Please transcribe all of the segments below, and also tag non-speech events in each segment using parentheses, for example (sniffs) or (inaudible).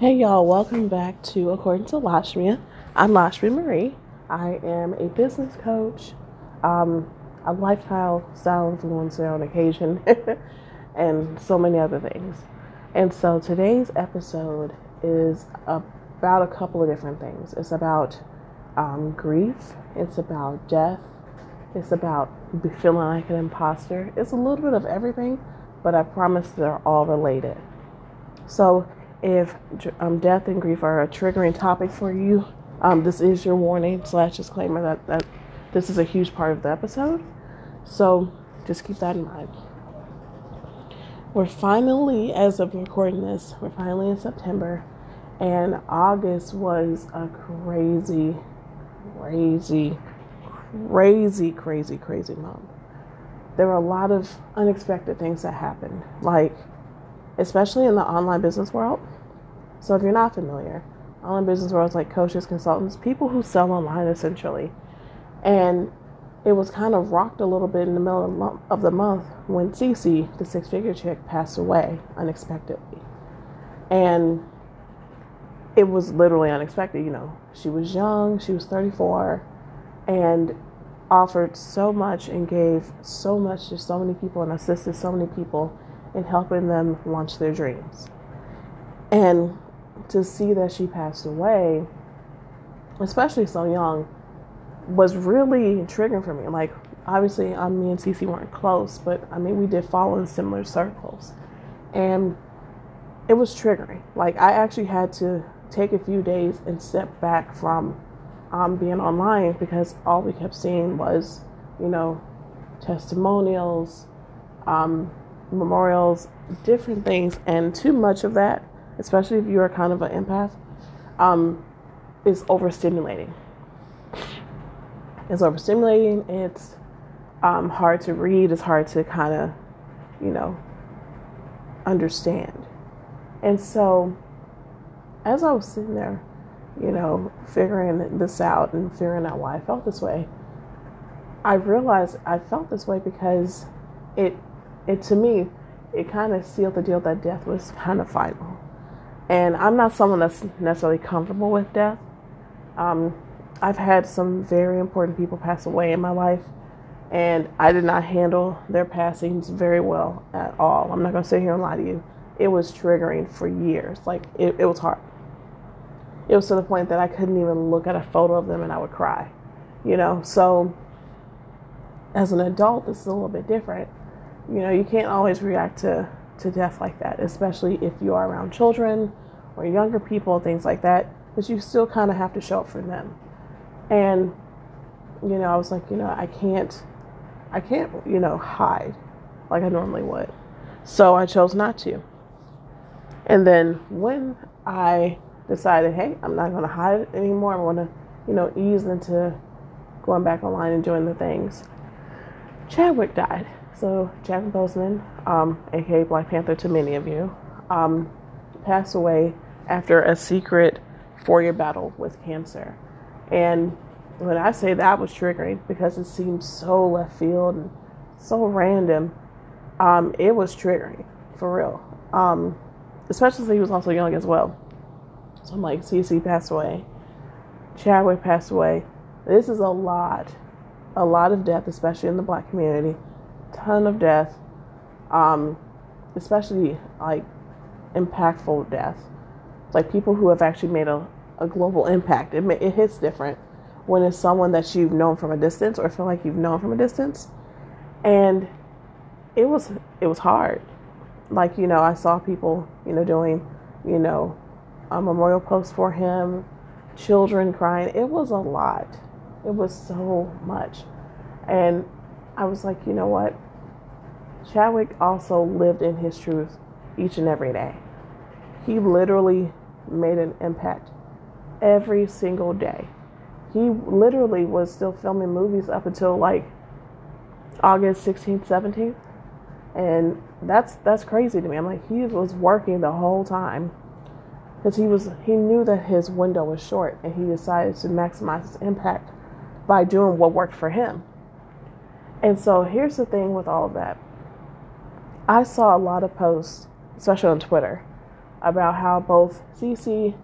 Hey y'all, welcome back to According to Lashmia. I'm Lashmi Marie. I am a business coach, um, a lifestyle style influencer on occasion, (laughs) and so many other things. And so today's episode is about a couple of different things. It's about um, grief, it's about death, it's about feeling like an imposter. It's a little bit of everything, but I promise they're all related. So if um, death and grief are a triggering topic for you, um, this is your warning slash disclaimer that, that this is a huge part of the episode. So just keep that in mind. We're finally, as of recording this, we're finally in September, and August was a crazy, crazy, crazy, crazy, crazy month. There were a lot of unexpected things that happened, like especially in the online business world. So if you're not familiar, online business world is like coaches, consultants, people who sell online essentially. And it was kind of rocked a little bit in the middle of the month when Cece, the six figure chick, passed away unexpectedly. And it was literally unexpected, you know. She was young, she was 34, and offered so much and gave so much to so many people and assisted so many people in helping them launch their dreams. And to see that she passed away, especially so young, was really triggering for me. Like, obviously, um, me and Cece weren't close, but I mean, we did fall in similar circles. And it was triggering. Like, I actually had to take a few days and step back from um, being online because all we kept seeing was, you know, testimonials, um, memorials, different things, and too much of that, especially if you're kind of an empath, um, is overstimulating. It's overstimulating. It's um, hard to read. It's hard to kind of, you know, understand. And so, as I was sitting there, you know, figuring this out and figuring out why I felt this way, I realized I felt this way because it it to me, it kind of sealed the deal that death was kind of final. And I'm not someone that's necessarily comfortable with death. Um, I've had some very important people pass away in my life, and I did not handle their passings very well at all. I'm not going to sit here and lie to you. It was triggering for years. Like, it, it was hard. It was to the point that I couldn't even look at a photo of them and I would cry, you know? So, as an adult, it's a little bit different you know, you can't always react to, to death like that, especially if you are around children or younger people, things like that, but you still kind of have to show up for them. And, you know, I was like, you know, I can't, I can't, you know, hide like I normally would. So I chose not to. And then when I decided, hey, I'm not going to hide it anymore, I want to, you know, ease into going back online and doing the things, Chadwick died. So Chadwick Boseman, um, aka Black Panther to many of you, um, passed away after a secret four-year battle with cancer. And when I say that was triggering because it seemed so left field and so random, um, it was triggering for real. Um, especially since he was also young as well. So I'm like, Cece passed away, Chadwick passed away. This is a lot, a lot of death, especially in the black community ton of death, um, especially like impactful death, like people who have actually made a, a global impact. It, it hits different when it's someone that you've known from a distance or feel like you've known from a distance, and it was it was hard. Like you know, I saw people you know doing you know a memorial post for him, children crying. It was a lot. It was so much, and I was like, you know what? Chadwick also lived in his truth each and every day. He literally made an impact every single day. He literally was still filming movies up until like August 16th, 17th. And that's that's crazy to me. I'm like he was working the whole time because he was he knew that his window was short and he decided to maximize his impact by doing what worked for him. And so here's the thing with all of that. I saw a lot of posts, especially on Twitter, about how both Cece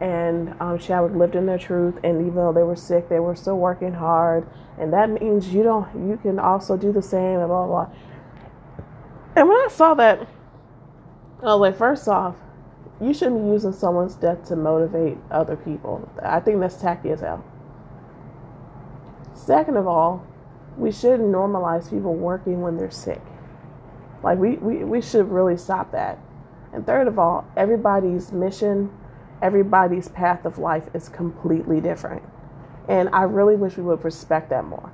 and um, Chadwick lived in their truth, and even though they were sick, they were still working hard, and that means you don't, you can also do the same, and blah blah. blah. And when I saw that, I was like, first off, you shouldn't be using someone's death to motivate other people. I think that's tacky as hell. Second of all, we shouldn't normalize people working when they're sick. Like we, we, we should really stop that. And third of all, everybody's mission, everybody's path of life is completely different. And I really wish we would respect that more.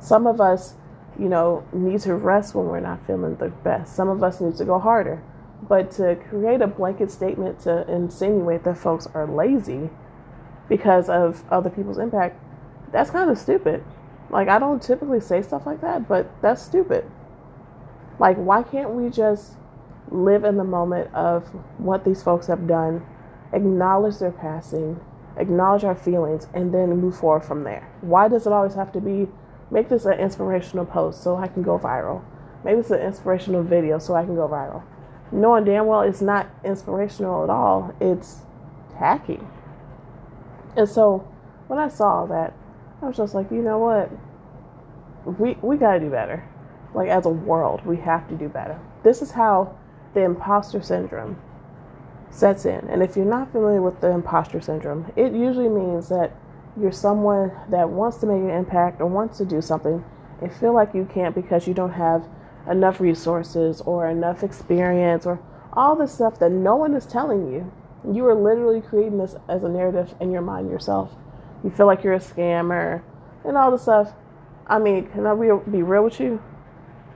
Some of us, you know, need to rest when we're not feeling the best. Some of us need to go harder. But to create a blanket statement to insinuate that folks are lazy because of other people's impact, that's kind of stupid. Like, I don't typically say stuff like that, but that's stupid. Like, why can't we just live in the moment of what these folks have done, acknowledge their passing, acknowledge our feelings, and then move forward from there? Why does it always have to be make this an inspirational post so I can go viral? Maybe it's an inspirational video so I can go viral. Knowing damn well it's not inspirational at all, it's tacky. And so when I saw that, I was just like, you know what? We we gotta do better. Like as a world, we have to do better. This is how the imposter syndrome sets in. And if you're not familiar with the imposter syndrome, it usually means that you're someone that wants to make an impact or wants to do something and feel like you can't because you don't have enough resources or enough experience or all the stuff that no one is telling you. You are literally creating this as a narrative in your mind yourself you feel like you're a scammer and all the stuff. I mean, can I be real with you?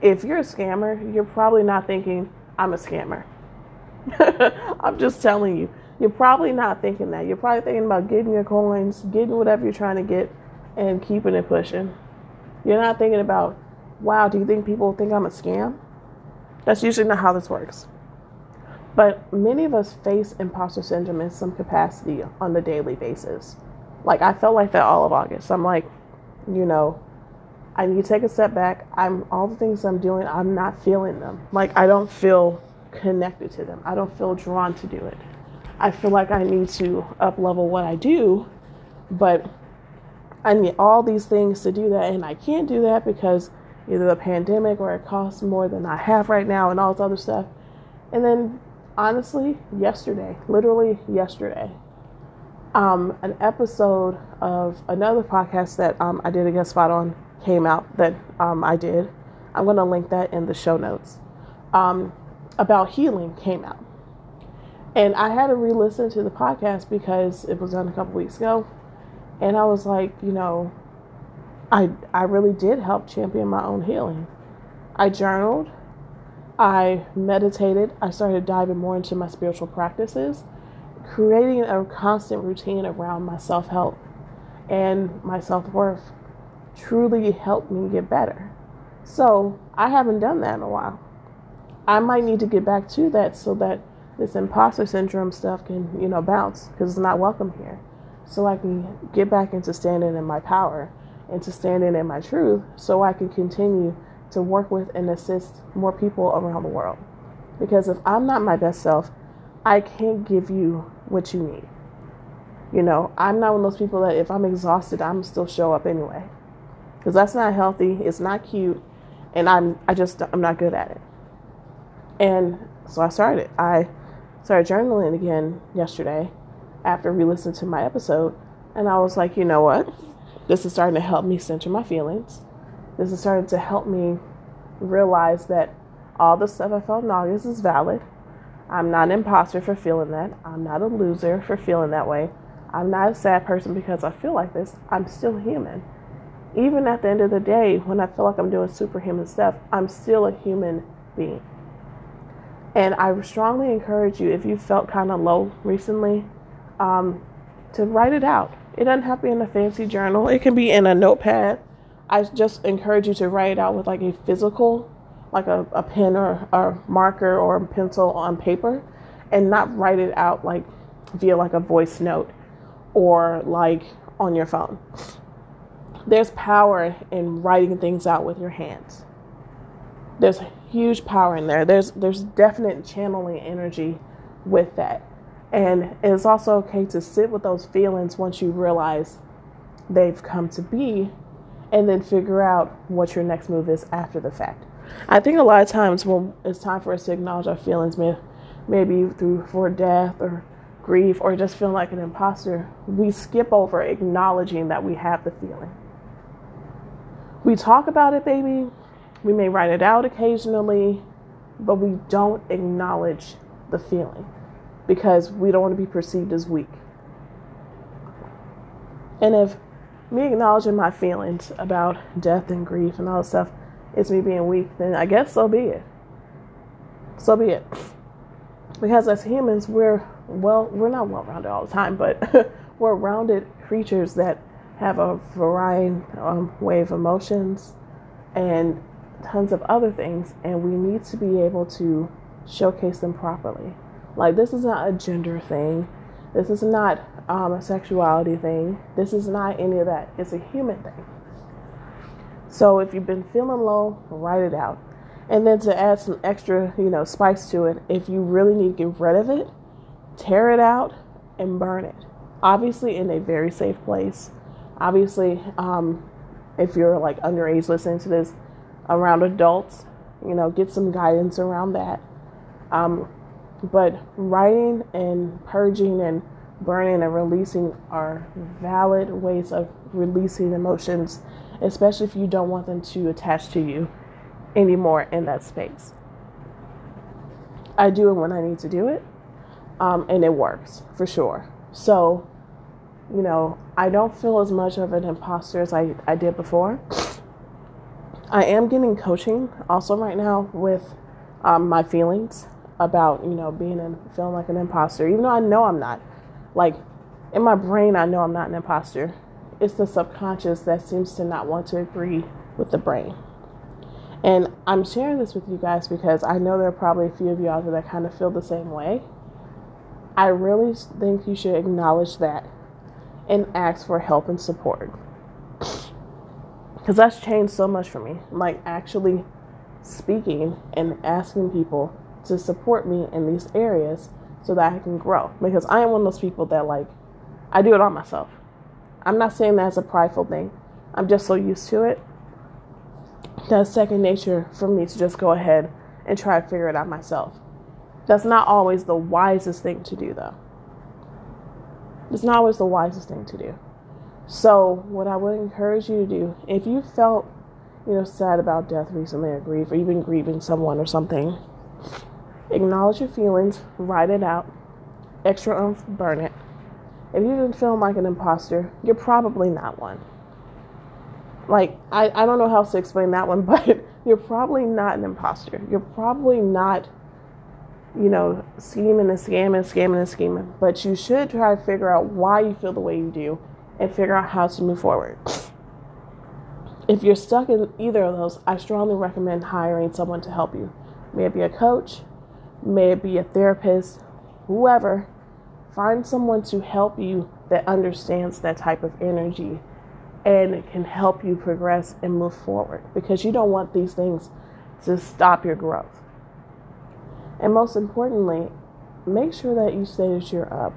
If you're a scammer, you're probably not thinking, I'm a scammer. (laughs) I'm just telling you. You're probably not thinking that. You're probably thinking about getting your coins, getting whatever you're trying to get, and keeping it pushing. You're not thinking about, wow, do you think people think I'm a scam? That's usually not how this works. But many of us face imposter syndrome in some capacity on a daily basis. Like I felt like that all of August. I'm like, you know, I need to take a step back. I'm all the things I'm doing, I'm not feeling them. Like I don't feel connected to them. I don't feel drawn to do it. I feel like I need to up level what I do, but I need all these things to do that and I can't do that because either the pandemic or it costs more than I have right now and all this other stuff. And then honestly, yesterday, literally yesterday, um, an episode of another podcast that um, I did a guest spot on came out that um, I did. I'm going to link that in the show notes. Um, about healing came out. And I had to re listen to the podcast because it was done a couple weeks ago. And I was like, you know, I, I really did help champion my own healing. I journaled, I meditated, I started diving more into my spiritual practices creating a constant routine around my self help and my self worth truly helped me get better. So I haven't done that in a while. I might need to get back to that so that this imposter syndrome stuff can, you know, bounce because it's not welcome here. So I can get back into standing in my power and to standing in my truth so I can continue to work with and assist more people around the world. Because if I'm not my best self, I can't give you what you need. You know, I'm not one of those people that if I'm exhausted, I'm still show up anyway. Because that's not healthy, it's not cute, and I'm I just I'm not good at it. And so I started. I started journaling again yesterday after re-listening to my episode, and I was like, you know what? This is starting to help me center my feelings. This is starting to help me realize that all the stuff I felt in August is valid I'm not an imposter for feeling that. I'm not a loser for feeling that way. I'm not a sad person because I feel like this. I'm still human. Even at the end of the day, when I feel like I'm doing superhuman stuff, I'm still a human being. And I strongly encourage you, if you felt kind of low recently, um, to write it out. It doesn't have to be in a fancy journal, it can be in a notepad. I just encourage you to write it out with like a physical like a, a pen or a marker or a pencil on paper and not write it out like via like a voice note or like on your phone. There's power in writing things out with your hands. There's huge power in there. There's there's definite channeling energy with that. And it's also okay to sit with those feelings once you realize they've come to be and then figure out what your next move is after the fact. I think a lot of times when it's time for us to acknowledge our feelings, maybe through for death or grief or just feeling like an imposter, we skip over acknowledging that we have the feeling. We talk about it, baby. We may write it out occasionally, but we don't acknowledge the feeling because we don't want to be perceived as weak. And if me acknowledging my feelings about death and grief and all that stuff is me being weak, then I guess so be it. So be it. Because as humans, we're well, we're not well rounded all the time, but (laughs) we're rounded creatures that have a variety um, way of emotions and tons of other things, and we need to be able to showcase them properly. Like, this is not a gender thing, this is not um, a sexuality thing, this is not any of that. It's a human thing. So, if you've been feeling low, write it out. And then to add some extra, you know, spice to it, if you really need to get rid of it, tear it out and burn it. Obviously, in a very safe place. Obviously, um, if you're like underage listening to this, around adults, you know, get some guidance around that. Um, but writing and purging and burning and releasing are valid ways of releasing emotions, especially if you don't want them to attach to you anymore in that space. I do it when I need to do it, um, and it works for sure. So, you know, I don't feel as much of an imposter as I, I did before. I am getting coaching also right now with um, my feelings about, you know, being and feeling like an imposter, even though I know I'm not. Like, in my brain, I know I'm not an imposter. It's the subconscious that seems to not want to agree with the brain. And I'm sharing this with you guys because I know there are probably a few of you out there that kind of feel the same way. I really think you should acknowledge that and ask for help and support. Because that's changed so much for me. Like actually speaking and asking people to support me in these areas so that I can grow. Because I am one of those people that, like, I do it all myself. I'm not saying that's a prideful thing, I'm just so used to it that's second nature for me to just go ahead and try to figure it out myself. That's not always the wisest thing to do, though. It's not always the wisest thing to do. So, what I would encourage you to do, if you felt, you know, sad about death recently or grief, or you've been grieving someone or something, acknowledge your feelings, write it out, extra oomph, burn it. If you've been feeling like an imposter, you're probably not one like I, I don't know how else to explain that one, (laughs) but you're probably not an imposter. You're probably not, you know, scheming and scamming, scamming and scheming. But you should try to figure out why you feel the way you do and figure out how to move forward. (sniffs) If you're stuck in either of those, I strongly recommend hiring someone to help you. May it be a coach, may it be a therapist, whoever. Find someone to help you that understands that type of energy and can help you progress and move forward because you don't want these things to stop your growth. And most importantly, make sure that you say that you're up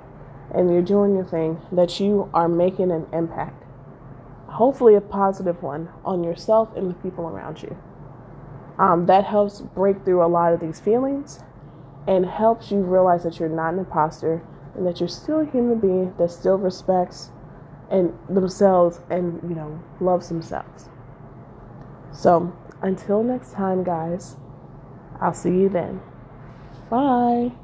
and you're doing your thing, that you are making an impact, hopefully a positive one, on yourself and the people around you. Um, that helps break through a lot of these feelings and helps you realize that you're not an imposter and that you're still a human being that still respects and themselves and you know loves themselves. So until next time guys i'll see you then bye